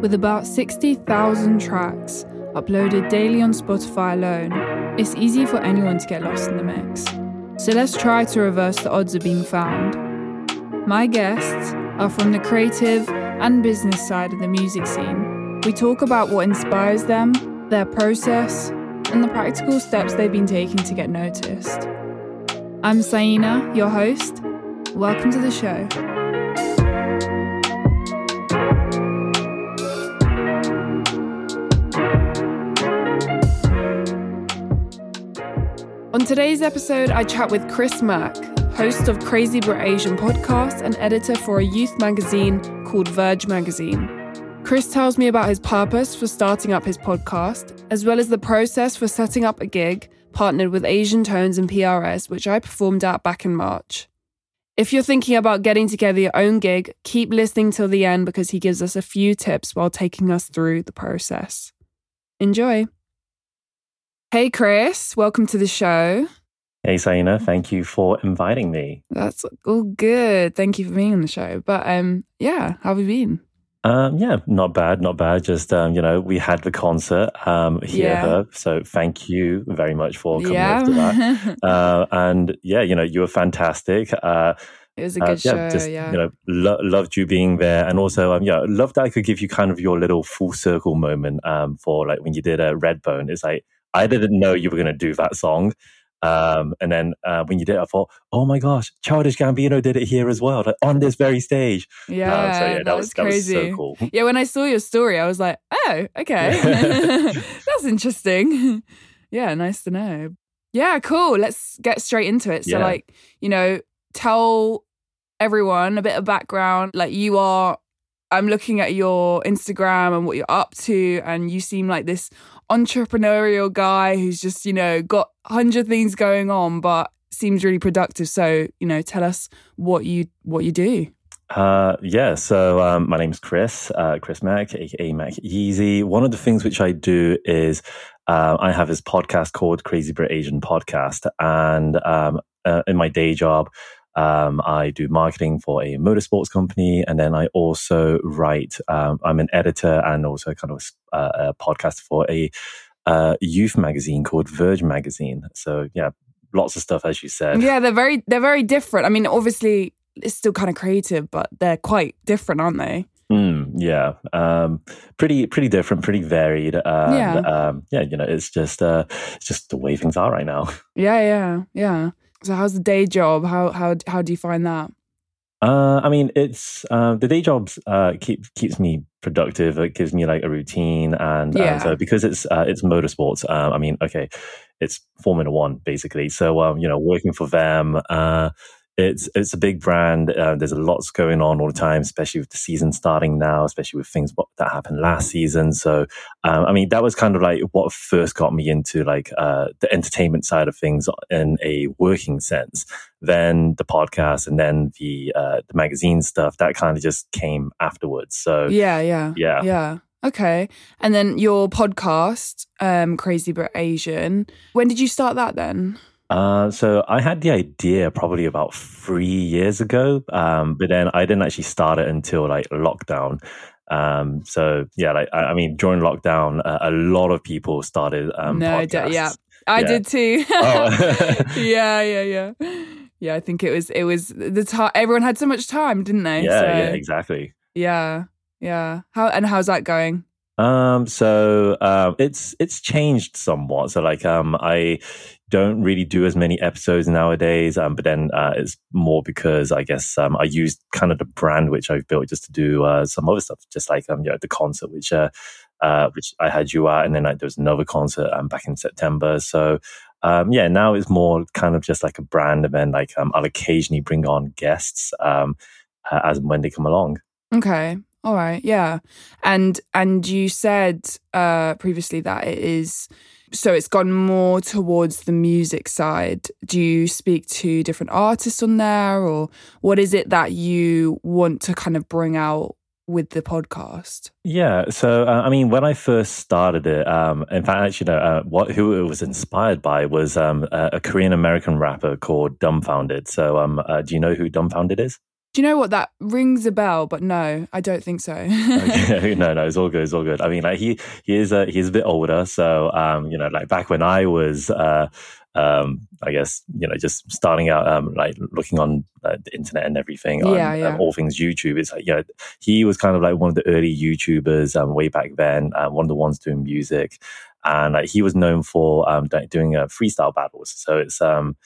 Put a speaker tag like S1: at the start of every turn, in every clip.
S1: With about 60,000 tracks uploaded daily on Spotify alone, it's easy for anyone to get lost in the mix. So let's try to reverse the odds of being found. My guests are from the creative and business side of the music scene. We talk about what inspires them, their process, and the practical steps they've been taking to get noticed. I'm Saina, your host. Welcome to the show. Today's episode, I chat with Chris Mak, host of Crazy Brit Asian podcast and editor for a youth magazine called Verge Magazine. Chris tells me about his purpose for starting up his podcast, as well as the process for setting up a gig partnered with Asian Tones and PRS, which I performed at back in March. If you're thinking about getting together your own gig, keep listening till the end because he gives us a few tips while taking us through the process. Enjoy. Hey, Chris, welcome to the show.
S2: Hey, Saina, thank you for inviting me.
S1: That's all good. Thank you for being on the show. But um, yeah, how have you been?
S2: Um, yeah, not bad, not bad. Just um, you know, we had the concert um here,
S1: Yeah.
S2: so thank you very much for coming
S1: yeah,
S2: over to that. Uh, and yeah, you know, you were fantastic. Uh,
S1: it was a
S2: uh,
S1: good show.
S2: yeah, just
S1: yeah,
S2: you know, lo- loved you being there, and also um, yeah, loved that I could give you kind of your little full circle moment um for like when you did a Redbone. It's like I didn't know you were gonna do that song. Um, and then uh, when you did it, I thought, oh my gosh, Childish Gambino did it here as well, like on this very stage.
S1: yeah,
S2: Um, so yeah, that, was, that was
S1: crazy.
S2: so cool.
S1: Yeah, when I saw your story, I was like, oh, okay. That's interesting. yeah, nice to know. Yeah, cool. Let's get straight into it. So,
S2: Yeah.
S1: like, you know, tell everyone a bit of background. Like, you are, I'm looking at your Instagram and what you're up to, and you seem like this entrepreneurial guy who's just, you know, got a hundred things going on, but seems really productive. So, you know, tell us what you what you do.
S2: Uh, yeah, so um, my name's Chris, uh, Chris Mak, aka Mac Yeezy. One of the things which I do is uh, I have this podcast called Crazy Brit Asian Podcast, and um, uh, in my day job, um, I do marketing for a motorsports company, and then I also write. Um, I'm an editor and also kind of uh, a podcast for a uh, youth magazine called Verge Magazine. So yeah, lots of stuff as you said.
S1: Yeah, they're very they're very different. I mean, obviously it's still kind of creative, but they're quite different, aren't they?
S2: Mm, yeah, um, pretty pretty different, pretty varied.
S1: Yeah.
S2: um, yeah. You know, it's just uh, it's just the way things are right now.
S1: Yeah, yeah, yeah. So how's the day job? How how how do you find that?
S2: Uh, I mean, it's uh, the day jobs uh, keep keeps me productive. It gives me like a routine, and
S1: Yeah.
S2: so because it's uh, it's motorsports. Um, I mean, okay, it's Formula One basically. So um, you know, working for them. It's it's a big brand. Uh, there's a lots going on all the time, especially with the season starting now, especially with things what, that happened last season. So, um, I mean, that was kind of like what first got me into like uh, the entertainment side of things in a working sense. Then the podcast, and then the uh, the magazine stuff. That kind of just came afterwards. So,
S1: Yeah, yeah,
S2: Yeah.
S1: yeah. Okay, and then your podcast, um, Crazy Brit Asian. When did you start that then?
S2: Uh, so I had the idea probably about three years ago, um, but then I didn't actually start it until like lockdown. Um, so yeah, like I, I mean, during lockdown, uh, a lot of people started um,
S1: No, I don't- yeah. I
S2: Yeah.
S1: did too.
S2: Oh.
S1: yeah, yeah, yeah. Yeah, I think it was it was the time. Everyone had so much time, didn't they?
S2: yeah,
S1: so,
S2: yeah, exactly.
S1: yeah, yeah. How and how's that going?
S2: Um, so um, it's it's changed somewhat. So like um, I don't really do as many episodes nowadays. Um, but then uh, it's more because I guess um, I used kind of the brand which I've built just to do uh, some other stuff, just like um, you know, the concert which uh, uh, which I had you at, and then like, there was another concert um, back in September. So um, yeah, now it's more kind of just like a brand event. Like um, I'll occasionally bring on guests um, uh, as and when they come along.
S1: Okay. All right. Yeah. And and you said uh previously that it is so it's gone more towards the music side. Do you speak to different artists on there or what is it that you want to kind of bring out with the podcast?
S2: Yeah, so uh, I mean, when I first started it, um, in fact, actually, no, uh, what who it was inspired by was um, a, a Korean American rapper called Dumbfoundead. So, um, uh, do you know who Dumbfoundead is?
S1: Do you know what that rings a bell? But no, I don't think so.
S2: okay. No, no, it's all good. It's all good. I mean, like he he is a he's a bit older, so um, you know, like back when I was uh, um, I guess you know, just starting out, um, like looking on uh, the internet and everything, on,
S1: Yeah, yeah.
S2: Um, all things YouTube. It's like you know, he was kind of like one of the early YouTubers um, way back then, uh, one of the ones doing music, and like he was known for um, doing uh, freestyle battles. So it's um,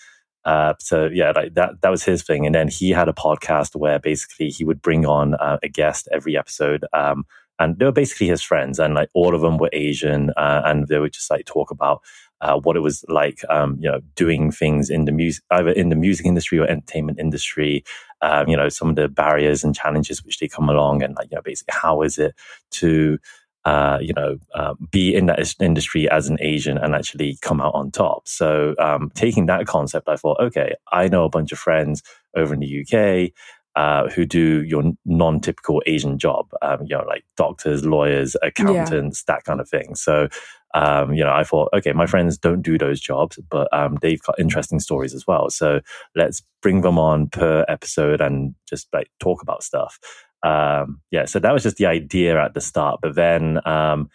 S2: uh, so yeah, like that that was his thing. And then he had a podcast where basically he would bring on uh, a guest every episode. Um, and they were basically his friends, and like all of them were Asian, uh, and they would just like talk about uh, what it was like, um, you know, doing things in the music, either in the music industry or entertainment industry. Um, you know, some of the barriers and challenges which they come along, and like, you know, basically how is it to uh, you know, uh, be in that industry as an Asian and actually come out on top. So, um, taking that concept, I thought, okay, I know a bunch of friends over in the UK uh, who do your non-typical Asian job, um, you know, like doctors, lawyers, accountants, that kind of thing. So, um, you know, I thought, okay, my friends don't do those jobs, but um, they've got interesting stories as well. So let's bring them on per episode and just like talk about stuff um, yeah, so that was just the idea at the start. But then um,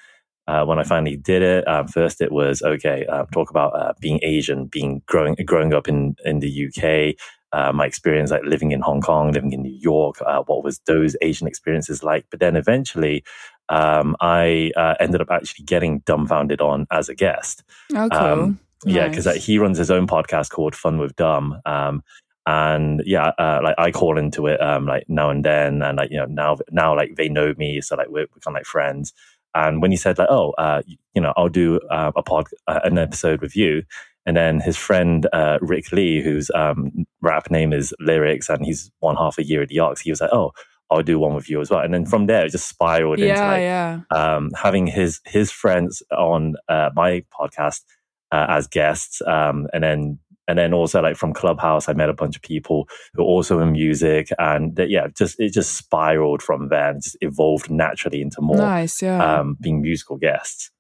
S2: uh, when I finally did it, um, first it was okay. Uh, talk about uh, being Asian, being growing growing up in in the UK. Uh, my experience like living in Hong Kong, living in New York, uh, what was those Asian experiences like? But then eventually, um, I uh, ended up actually getting Dumbfoundead on as a guest.
S1: Oh, cool.
S2: Um, Yeah, because
S1: Nice.
S2: he runs his own podcast called Fun with Dumb. And yeah, uh, like I call into it um, like now and then, and like you know now now like they know me, so like we're, we're kind of like friends. And when he said like, oh, uh, you, know, I'll do uh, a pod, uh, an episode with you, and then his friend uh, Rick Lee, whose um, rap name is Lyricks, and he's one half a Year of the Ox, he was like, oh, I'll do one with you as well. And then from there, it just spiraled into
S1: yeah,
S2: like
S1: yeah.
S2: um, having his his friends on uh, my podcast uh, as guests, um, and then and then also like from Clubhouse, I met a bunch of people who are also in music, and that, yeah, just it just spiraled from there and just evolved naturally into more
S1: Nice, yeah.
S2: um, being musical guests.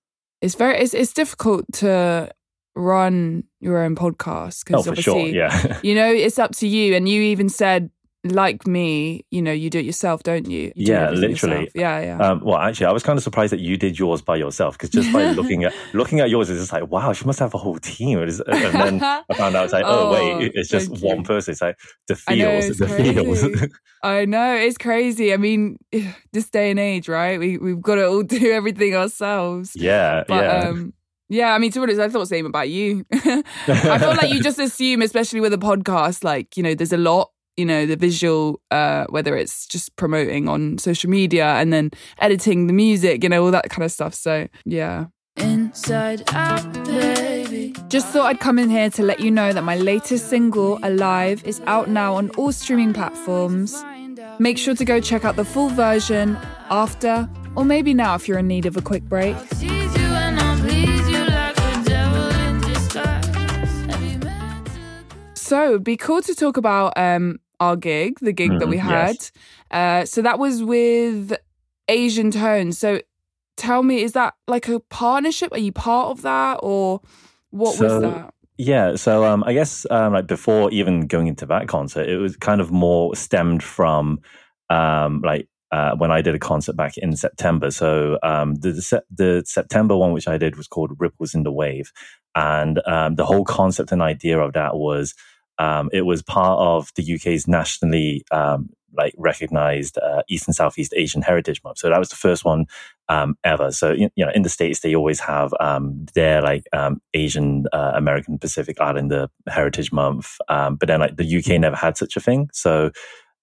S1: it's very it's it's difficult to run your own podcast
S2: Oh,
S1: because
S2: for sure,
S1: obviously
S2: yeah,
S1: you know it's up to you and you even said like me you know you do it yourself don't you, You do
S2: Yeah, literally.
S1: yourself. yeah yeah
S2: Um, well, actually, I was kind of surprised that you did yours by yourself because just by looking at looking at yours, it's just like, wow, she must have a whole team. And then I found out it's like, oh,
S1: Oh,
S2: wait, it's just one
S1: you.
S2: person. It's like the feels, the feels.
S1: I know it's crazy. I mean, this day and age, right? We we've got to all do everything ourselves.
S2: yeah,
S1: But
S2: yeah.
S1: um, yeah, I mean, to be honest, I thought the same about you. I feel like you just assume, especially with a podcast, like you know, there's a lot. You know, the visual, uh, whether it's just promoting on social media and then editing the music, you know, all that kind of stuff. So yeah.
S3: Inside out, baby.
S1: Just thought I'd come in here to let you know that my latest single, Alive, is out now on all streaming platforms. Make sure to go check out the full version after, or maybe now if you're in need of a quick break.
S3: Tease you and I'll please you like a devil in disguise. Have you met a
S1: So it'd be cool to talk about um, our gig, the gig that
S2: Mhm,
S1: we had.
S2: yes.
S1: Uh, so that was with Asian Tone. So tell me, is that like a partnership? Are you part of that, or what was that?
S2: Yeah, so um, I guess um, like before even going into that concert, it was kind of more stemmed from um, like uh, when I did a concert back in September. So um, the the, the September one, which I did, was called "Ripples in the Wave," and um, the whole concept and idea of that was um, it was part of the UK's nationally um, like recognized uh, East and Southeast Asian Heritage Month. So that was the first one um, ever. So you know, in the states, they always have um, their like um, Asian uh, American Pacific Islander Heritage Month, um, but then like the UK never had such a thing. So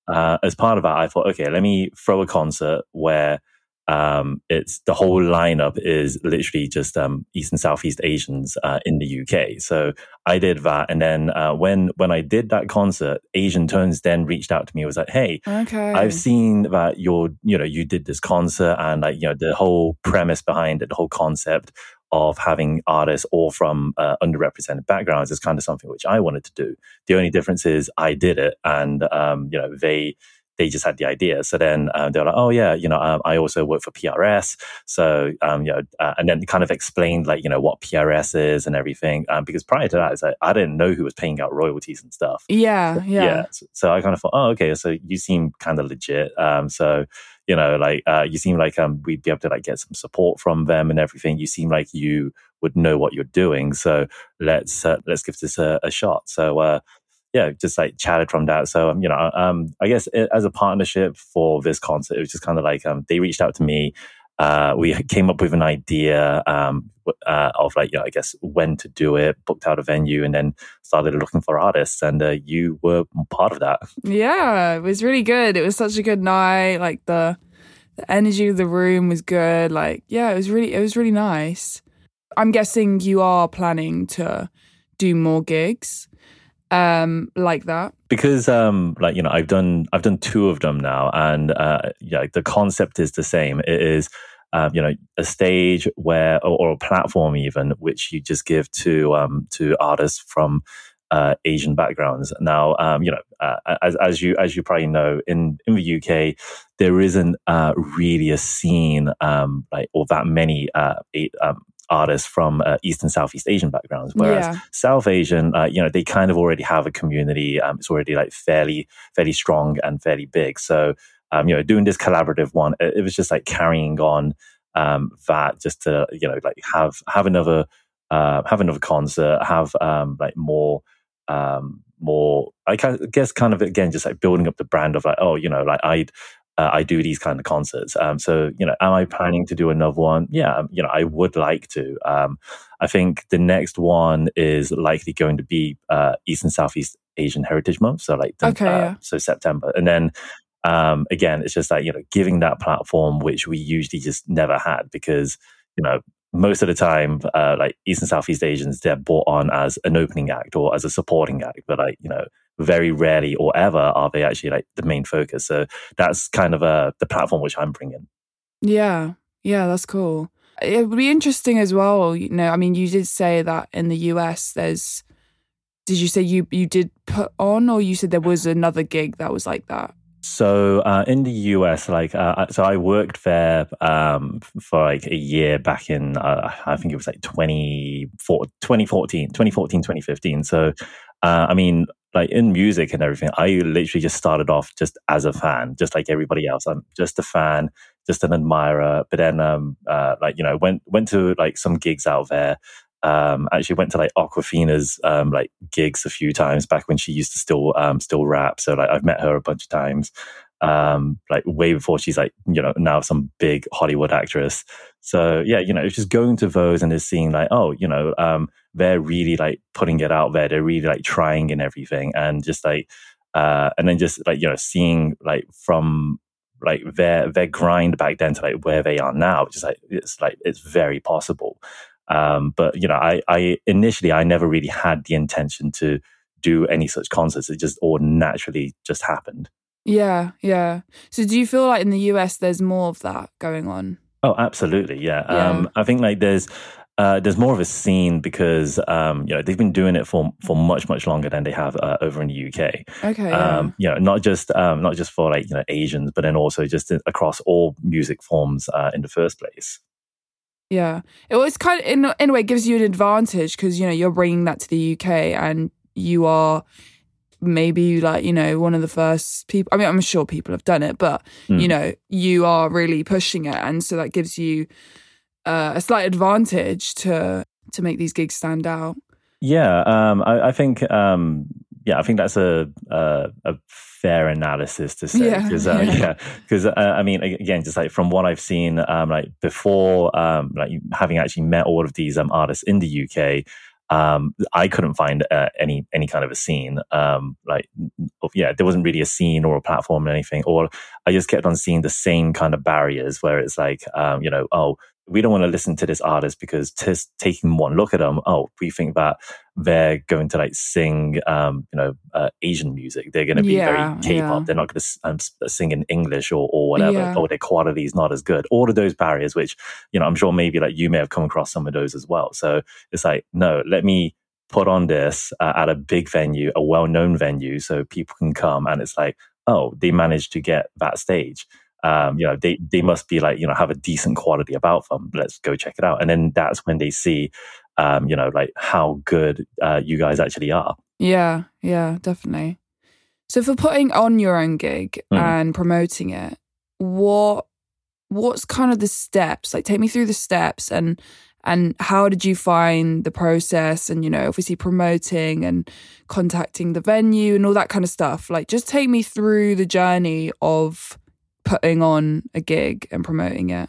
S2: uh, as part of that, I thought, okay, let me throw a concert where um, it's the whole lineup is literally just um, East and Southeast Asians uh, in the UK. So I did that, and then uh, when when I did that concert, Asian Tones then reached out to me. and was like, hey.
S1: Okay.
S2: I've seen that you're, you know, you did this concert and like, you know, the whole premise behind it, the whole concept of having artists all from uh, underrepresented backgrounds is kind of something which I wanted to do. The only difference is I did it and, um, you know, they they just had the idea. So then uh, they were like, oh yeah, you know, um, I also work for PRS. So, um, you know, uh, and then kind of explained like, you know, what PRS is and everything. Um, because prior to that, it's like, I didn't know who was paying out royalties and stuff.
S1: Yeah, yeah.
S2: So, so I kind of thought, oh, okay, so you seem kind of legit. Um, so, you know, like, uh, you seem like, um, we'd be able to like get some support from them and everything. You seem like you would know what you're doing. So let's, uh, let's give this a, a shot. So, uh, yeah, just like chatted from that. So, um, you know, um, I guess it, as a partnership for this concert, it was just kind of like um, they reached out to me. Uh, we came up with an idea um, uh, of like, you know, I guess when to do it, booked out a venue, and then started looking for artists. And uh, you were part of that.
S1: Yeah, it was really good. It was such a good night. Like the the energy of the room was good. Like, yeah, it was really it was really nice. I'm guessing you are planning to do more gigs um like that
S2: because um like you know i've done i've done two of them now and uh yeah the concept is the same it is um, you know a stage where or, or, a platform even which you just give to um to artists from uh, Asian backgrounds. Now, um, you know, uh, as, as you as you probably know, in in the UK, there isn't uh, really a scene um, like or that many uh, um, artists from uh, East and Southeast Asian backgrounds, whereas
S1: Yeah.
S2: South Asian, uh, you know, they kind of already have a community. Um, it's already like fairly, fairly strong and fairly big. So, um, you know, doing this collaborative one, it, it was just like carrying on um, that, just to you know, like have have another uh, have another concert, have um, like more. Um, more, I guess, kind of again, just like building up the brand of like, oh, you know, like I, uh, I do these kind of concerts. Um, so, you know, am I planning to do another one? Yeah, um, you know, I would like to. Um, I think the next one is likely going to be uh, East and Southeast Asian Heritage Month. So, like,
S1: Okay,
S2: uh,
S1: yeah.
S2: so September, and then um, again, it's just like you know, giving that platform which we usually just never had because you know. Most of the time, uh, like East and Southeast Asians, they're brought on as an opening act or as a supporting act, but like you know, very rarely or ever are they actually like the main focus. So that's kind of uh, the platform which I'm bringing.
S1: Yeah, yeah, that's cool. It would be interesting as well. You know, I mean, you did say that in the US, there's. Did you say you you did put on, or you said there was another gig that was like that?
S2: So uh, in the US, like, uh, so I worked there um, for like a year back in, uh, I think it was like 24 2014, 2014, 2015. So, uh, I mean, like in music and everything, I literally just started off just as a fan, just like everybody else. I'm just a fan, just an admirer. But then, um, uh, like, you know, went, went to like some gigs out there. Um, actually went to like Awkwafina's um, like gigs a few times back when she used to still um, still rap. So like I've met her a bunch of times. Um, like way before she's like you know now some big Hollywood actress. So yeah, you know it's just going to those and just seeing like oh you know um, they're really like putting it out there. They're really like trying and everything, and just like uh, and then just like you know seeing like from like their their grind back then to like where they are now, just like it's like it's very possible. Um, but you know, I, I initially I never really had the intention to do any such concerts. It just all naturally just happened.
S1: Yeah, yeah. So do you feel like in the US there's more of that going on?
S2: Oh, absolutely, yeah.
S1: Yeah.
S2: Um, I think like there's uh, there's more of a scene because um, you know they've been doing it for for much much longer than they have uh, over in the UK.
S1: Okay. yeah.
S2: Um, you know, not just um, not just for like you know Asians, but then also just across all music forms uh, in the first place.
S1: Yeah, it was kind of in in a way it gives you an advantage because you know you're bringing that to the UK and you are maybe like you know one of the first people. I mean, I'm sure people have done it, but
S2: Hmm.
S1: you know you are really pushing it, and so that gives you uh, a slight advantage to to make these gigs stand out.
S2: Yeah, um, I, I think um, yeah, I think that's a a, a fair analysis to say
S1: Yeah,
S2: because uh,
S1: yeah.
S2: because uh, I mean again, just like from what I've seen, um, like before, um, like having actually met all of these um, artists in the UK. Um, I couldn't find uh, any any kind of a scene. Um, like, yeah, there wasn't really a scene or a platform or anything. Or I just kept on seeing the same kind of barriers where it's like, um, you know, oh, we don't want to listen to this artist because just taking one look at them, oh, we think that they're going to like sing, um, you know, uh, Asian music. They're going to be
S1: Yeah,
S2: very K-pop.
S1: yeah.
S2: They're not going to um, sing in English or, or whatever.
S1: Yeah.
S2: Or their quality is not as good. All of those barriers, which you know, I'm sure maybe like you may have come across some of those as well. So it's like, no, let me put on this uh, at a big venue, a well-known venue, so people can come, and it's like oh, they managed to get that stage. Um, you know, they they must be like you know have a decent quality about them. Let's go check it out, and then that's when they see, um, you know, like how good uh, you guys actually are.
S1: Yeah, yeah, definitely. So for putting on your own gig
S2: Mm.
S1: and promoting it, what what's kind of the steps? Like take me through the steps and and how did you find the process and you know, obviously promoting and contacting the venue and all that kind of stuff. Like just take me through the journey of putting on a gig and promoting it.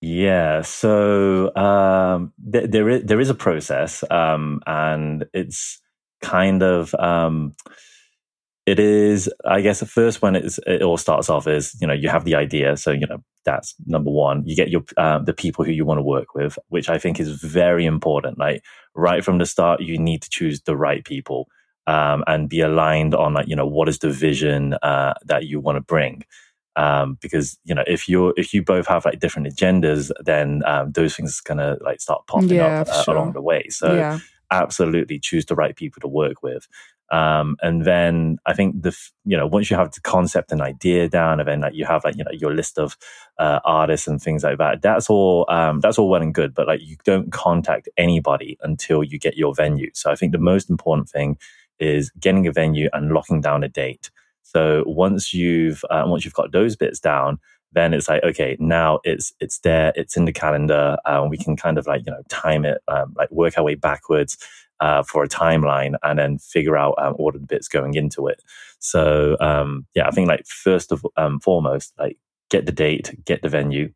S2: Yeah, so um, th- there is there is a process, um, and it's kind of um, it is. I guess the first when it's, it all starts off is you know you have the idea, so you know that's number one. You get your uh, the people who you want to work with, which I think is very important. Like right from the start, you need to choose the right people um, and be aligned on like you know what is the vision uh, that you want to bring um, because you know if you're if you both have like different agendas, then um, those things are gonna like start popping
S1: Yeah,
S2: up uh,
S1: sure.
S2: along the way. So
S1: yeah.
S2: absolutely choose the right people to work with. Um, and then I think the you know once you have the concept and idea down, and then like you have like you know your list of uh, artists and things like that. That's all um, that's all well and good, but like you don't contact anybody until you get your venue. So I think the most important thing is getting a venue and locking down a date. So once you've uh, once you've got those bits down, then it's like okay, now it's it's there, it's in the calendar. Uh, we can kind of like you know time it, um, like work our way backwards uh, for a timeline, and then figure out um, all the bits going into it. So um, yeah, I think like first of um, foremost, like get the date, get the venue.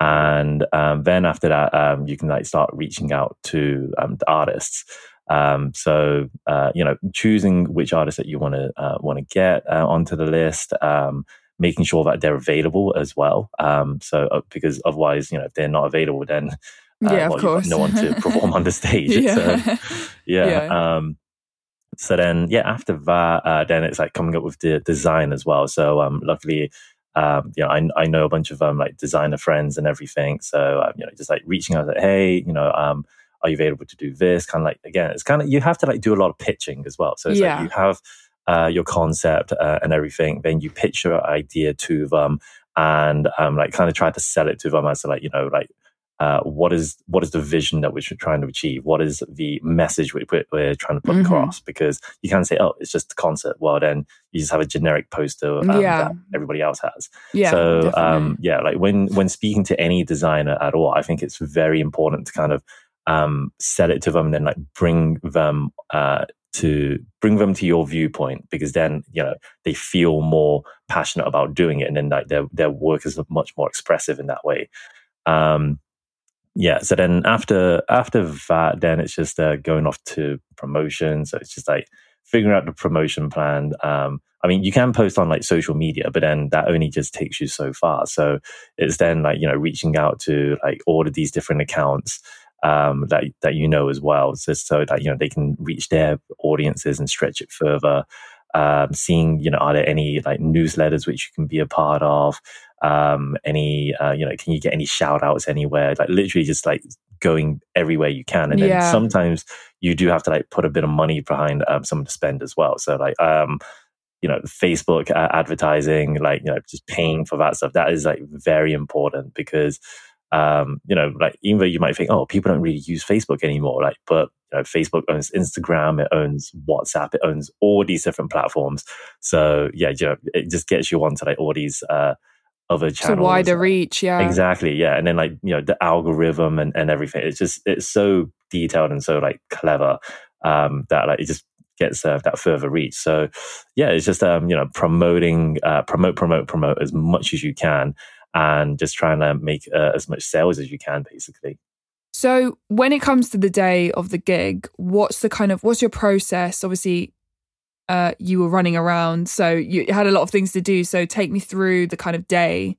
S2: And um, then after that, um, you can like start reaching out to um, the artists. Um, so uh, you know, choosing which artists that you want to uh, want to get uh, onto the list, um, making sure that they're available as well. Um, so uh, because otherwise, you know, if they're not available, then uh,
S1: Yeah, of
S2: well, you've
S1: course.
S2: no one to perform on the stage. So,
S1: yeah.
S2: yeah.
S1: Yeah.
S2: Um, so then, yeah, after that, uh, then it's like coming up with the design as well. So, um, luckily, um, you know, I, I know a bunch of um, like designer friends and everything. So, um, you know, just like reaching out, like, hey, you know, um, are you available to do this? Kind of like again, it's kind of you have to like do a lot of pitching as well. So it's
S1: Yeah.
S2: like you have uh, your concept uh, and everything, then you pitch your idea to them, and um, like kind of try to sell it to them as to like you know like uh, what is what is the vision that we're trying to achieve? What is the message we- we're, we're trying to put
S1: Mhm.
S2: across? Because you can't say, oh, it's just a concert. Well, then you just have a generic poster um,
S1: Yeah.
S2: that everybody else has.
S1: yeah.
S2: so um, yeah, like when when speaking to any designer at all, I think it's very important to kind of um, sell it to them and then like bring them uh, to bring them to your viewpoint because then you know they feel more passionate about doing it and then like their their work is much more expressive in that way. Um, yeah, so then after after that, then it's just uh, going off to promotion. So it's just like figuring out the promotion plan. Um, I mean, you can post on like social media, but then that only just takes you so far. So it's then like you know reaching out to like all of these different accounts um, that that you know as well, just so that you know they can reach their audiences and stretch it further. Um, seeing you know are there any like newsletters which you can be a part of? Um, any uh, you know can you get any shout outs anywhere? Like literally just like going everywhere you can, and then
S1: Yeah.
S2: sometimes you do have to like put a bit of money behind um, some of the spend as well. So like um, you know facebook uh, advertising like you know just paying for that stuff that is like very important because um you know like even though you might think oh people don't really use facebook anymore like but you know facebook owns instagram it owns whatsapp it owns all these different platforms so yeah you know, it just gets you onto like all these uh other
S1: it's a wider reach. Yeah.
S2: Exactly. Yeah. And then like, you know, the algorithm and, and everything. It's just it's so detailed and so like clever um that like it just gets uh, that further reach. So yeah, it's just um, you know, promoting uh promote, promote, promote as much as you can and just trying to make uh, as much sales as you can basically.
S1: So when it comes to the day of the gig, what's the kind of what's your process? Obviously, uh, you were running around, so you had a lot of things to do. So take me through the kind of day.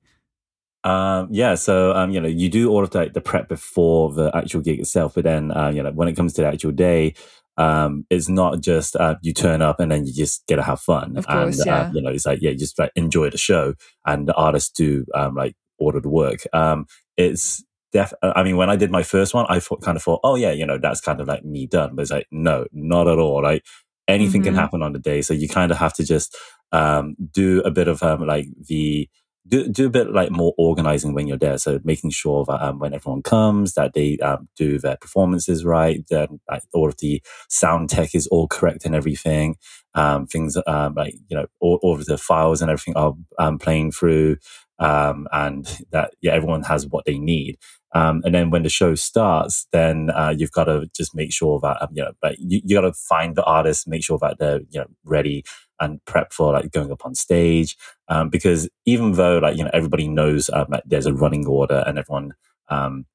S4: Um, yeah, so um, you know, you do all of the, the prep before the actual gig itself, but then uh, you know, when it comes to the actual day, um, it's not just uh, you turn up and then you just get to have fun.
S1: Of course,
S4: and,
S1: yeah.
S4: Uh, you know, it's like yeah, you just like enjoy the show, and the artists do um, like order the work. Um, it's def. I mean, when I did my first one, I thought, kind of thought, oh yeah, you know, that's kind of like me done. But it's like no, not at all. Like anything can
S1: Mhm.
S4: happen on the day, so you kind of have to just
S2: um, do a bit of um, like the do, do a bit like more organizing when you're there. So making sure that um, when everyone comes, that they um, do their performances right, that like, all of the sound tech is all correct and everything. Um, things um, like you know all, all of the files and everything are um, playing through, um, and that yeah everyone has what they need. And then when the show starts, then uh, you've got to just make sure that you know, like you, you got to find the artists, make sure that they're you know ready and prep for like going up on stage. Um, because even though like you know everybody knows um, there's a running order and everyone um,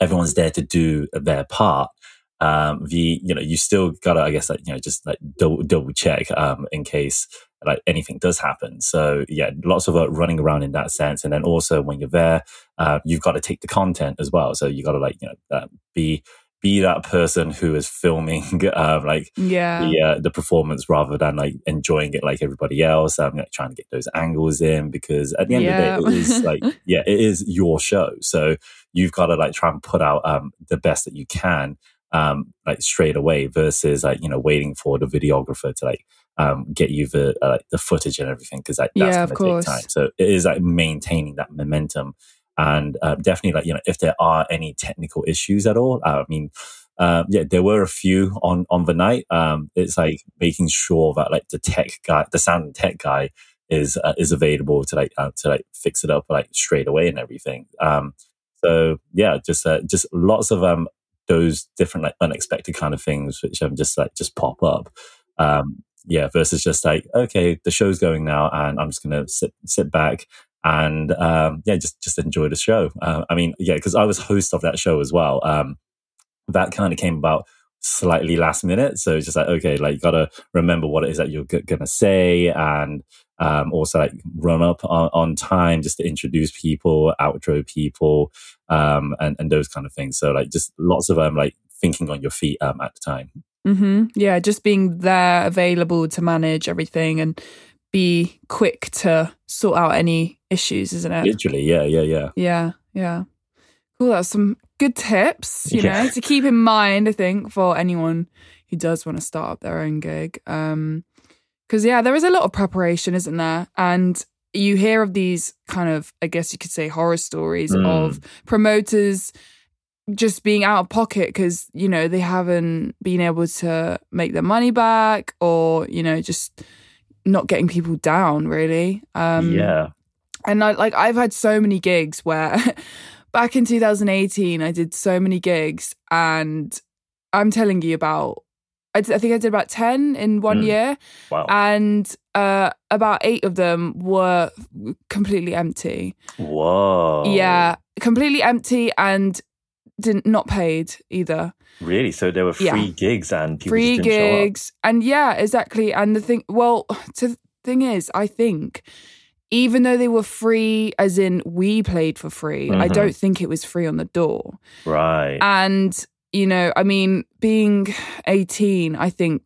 S2: everyone's there to do their part. Um, the you know you still gotta I guess like you know just like double, double check um, in case like anything does happen. So yeah, lots of uh, running around in that sense, and then also when you're there, uh, you've got to take the content as well. So you got to like you know uh, be be that person who is filming uh, like
S1: Yeah.
S2: the uh, the performance rather than like enjoying it like everybody else. I'm like trying to get those angles in because at the end
S1: Yeah.
S2: of the day, it is like yeah, it is your show, so you've got to like try and put out um the best that you can um like straight away versus like you know waiting for the videographer to like um get you the uh, like the footage and everything because like that's
S1: Yeah,
S2: going to take time. So it is like maintaining that momentum and uh, definitely like you know if there are any technical issues at all uh, i mean um, yeah there were a few on on the night. Um, it's like making sure that like the tech guy the sound and tech guy is uh, is available to like uh, to like fix it up like straight away and everything. Um so yeah just uh, just lots of um those different like unexpected kind of things which um just like just pop up. Um yeah versus just like okay the show's going now and i'm just gonna sit sit back and um, yeah, just just enjoy the show. Uh, I mean, yeah, because I was host of that show as well. Um, that kind of came about slightly last minute, so it's just like okay, like you gotta remember what it is that you're g- gonna say, and um, also like run up on, on time just to introduce people, outro people, um, and and those kind of things. So like just lots of um like thinking on your feet um at the time.
S1: hmm Yeah, just being there, available to manage everything and be quick to sort out any issues, isn't it?
S2: Literally, yeah, yeah, yeah.
S1: Yeah, yeah. Cool. That's some good tips, you
S2: Yeah.
S1: know, to keep in mind, I think, for anyone who does want to start up their own gig. Um, because yeah, there is a lot of preparation, isn't there? And you hear of these kind of, I guess you could say, horror stories
S2: Mm.
S1: of promoters just being out of pocket because you know they haven't been able to make their money back, or you know just not getting people down really. Um,
S5: yeah.
S1: And I, like I've had so many gigs where back in 2018 I did so many gigs and I'm telling you about I, d- I think I did about 10 in one
S5: Mm.
S1: year
S5: Wow.
S1: and uh about 8 of them were completely empty.
S5: Whoa.
S1: Yeah, completely empty and didn't not paid either.
S5: Really? So there were free
S1: Yeah.
S5: gigs and people
S1: Free
S5: just didn't show up.
S1: gigs and yeah, exactly. And the thing well, the thing is, I think even though they were free as in we played for free, I
S5: Mhm.
S1: don't think it was free on the door.
S5: Right.
S1: And, you know, I mean, being 18, I think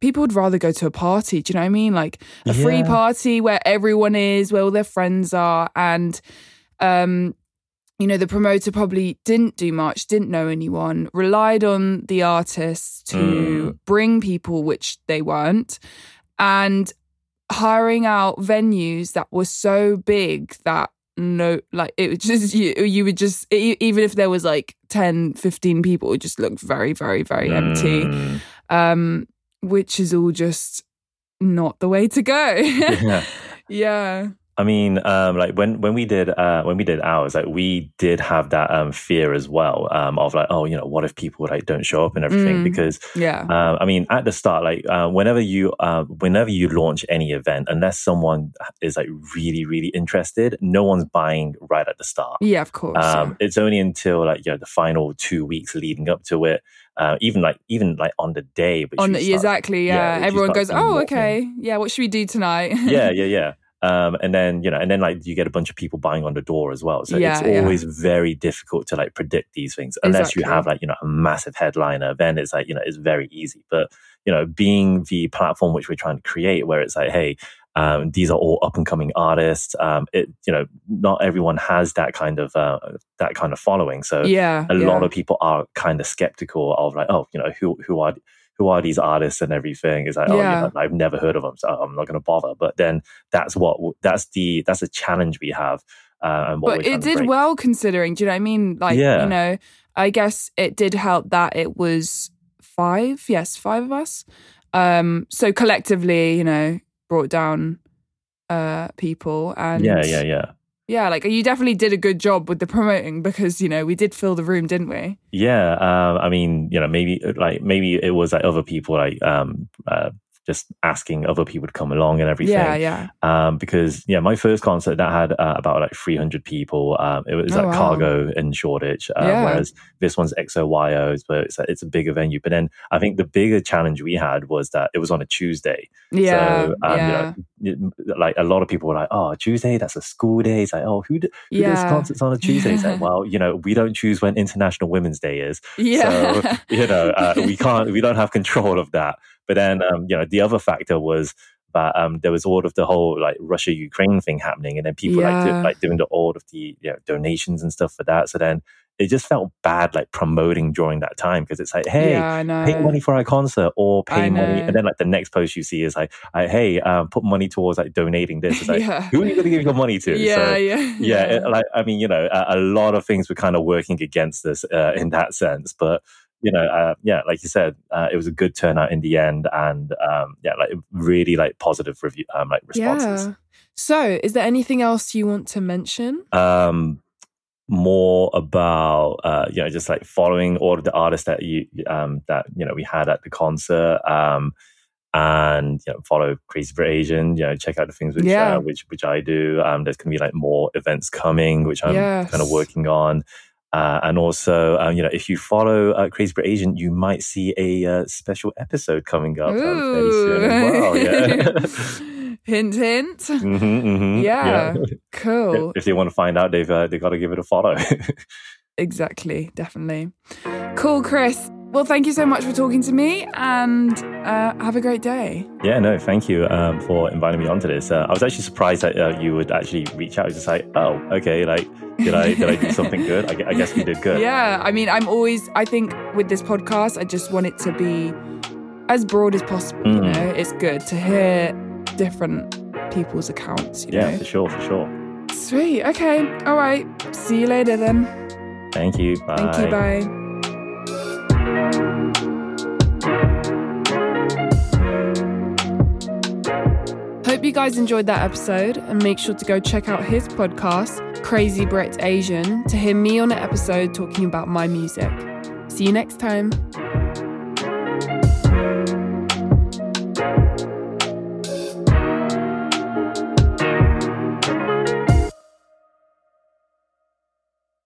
S1: people would rather go to a party. Do you know what I mean? Like a free party where everyone is, where all their friends are. And, um, you know, the promoter probably didn't do much, didn't know anyone, relied on the artists to
S5: Mm.
S1: bring people, which they weren't, and hiring out venues that were so big that no like it was just you you would just e- even if there was like 10 15 people it just looked very very very empty
S5: Mm.
S1: um which is all just not the way to go
S5: Yeah.
S1: yeah
S5: I mean, um, like when when we did uh, when we did ours, like we did have that um, fear as well um, of like, oh, you know, what if people like don't show up and everything?
S1: Mm.
S5: Because
S1: yeah
S5: uh, I mean, at the start, like uh, whenever you uh, whenever you launch any event, unless someone is like really really interested, no one's buying right at the start.
S1: yeah of course
S5: Um, it's only until like you know the final two weeks leading up to it, uh, even like even like on the day,
S1: yeah. on the,
S5: start-
S1: exactly
S5: yeah,
S1: yeah, everyone goes oh okay yeah what should we do tonight
S5: yeah, yeah, yeah. Um, and then you know, and then like you get a bunch of people buying on the door as well. So
S1: Yeah,
S5: it's
S1: yeah.
S5: always very difficult to like predict these things unless you have like you know a massive headliner. Then it's like you know it's very easy. But you know, being the platform which we're trying to create, where it's like, hey, um, these are all up and coming artists. Um, it you know, not everyone has that kind of uh, that kind of following. So
S1: yeah
S5: a
S1: yeah.
S5: lot of people are kind of skeptical of like, oh, you know, who who are
S2: who are these artists and everything. It's like, oh,
S1: Yeah.
S2: yeah, I've never heard of them, so I'm not going to bother. But then that's what that's the that's a challenge we have. Uh, and what
S1: but it did well considering. Do you know what I mean? Like,
S2: Yeah.
S1: you know, I guess it did help that it was five. Yes, five of us. Um, so collectively, you know, brought down uh people and
S2: Yeah, yeah, yeah.
S1: Yeah. Like you definitely did a good job with the promoting because you know we did fill the room, didn't we?
S2: Yeah, um, I mean, you know, maybe like maybe it was like other people like um, uh, just asking other people to come along and everything.
S1: Yeah, yeah.
S2: Um, because yeah, my first concert that had uh, about like 300 people. Um, it was
S1: Oh,
S2: like
S1: wow.
S2: Cargo in Shoreditch, uh,
S1: Yeah.
S2: whereas this one's XOYO, but it's a, it's a bigger venue. But then I think the bigger challenge we had was that it was on a Tuesday.
S1: Yeah,
S2: so, um,
S1: yeah,
S2: you know, it- like a lot of people were like, "Oh, Tuesday, that's a school day." It's like, "Oh, who, d- who does concerts on a Tuesday?" It's like, well, you know, we don't choose when International Women's Day is,
S1: yeah.
S2: so you know, uh, we can't, we don't have control of that. But then, um, you know, the other factor was that um, there was all of the whole like Russia Ukraine thing happening, and then people like do, like doing the all of the you know, donations and stuff for that. So then it just felt bad like promoting during that time because it's like, hey,
S1: yeah,
S2: pay money for our concert or pay money and then like the next post you see is like uh, hey um, put money towards like donating this. It's like
S1: Yeah.
S2: who are you going to give your money to?
S1: Yeah,
S2: so,
S1: yeah,
S2: yeah, it- like i mean you know a, a lot of things were kind of working against us uh, in that sense but you know uh, yeah like you said uh, it was a good turnout in the end and um, yeah like really like positive review um, like responses
S1: Yeah. So, is there anything else you want to mention?
S2: um more about uh you know just like following all of the artists that you um that you know we had at the concert um and you know follow Crazy Brit Asian you know check out the things which
S1: Yeah.
S2: uh, which which i do um there's gonna be like more events coming which i'm
S1: Yes.
S2: kind of working on uh, and also, um, you know, if you follow uh, Crazy Brit Asian, you might see a uh, special episode coming up um, fairly soon as well. Yeah.
S1: hint, hint.
S2: Mhm, mhm,
S1: Yeah. Cool.
S2: If they want to find out, they've uh, they've got to give it a follow.
S1: Exactly. Definitely. Cool, Chris. Well, thank you so much for talking to me and uh, have a great day.
S2: Yeah, no, thank you um, for inviting me onto this. Uh, I was actually surprised that uh, you would actually reach out. It's just like, oh, okay, like, did I did I do something good? I, I guess we did good.
S1: Yeah. I mean, I'm always, I think with this podcast, I just want it to be as broad as possible. You
S2: Mm.
S1: know, it's good to hear different people's accounts. You
S2: Yeah,
S1: know?
S2: for sure, for sure.
S1: Sweet. Okay. All right. See you later then.
S2: Thank you. Bye.
S1: Thank you. Bye. Hope you guys enjoyed that episode and make sure to go check out his podcast, Crazy Brit Asian, to hear me on an episode talking about my music. See you next time.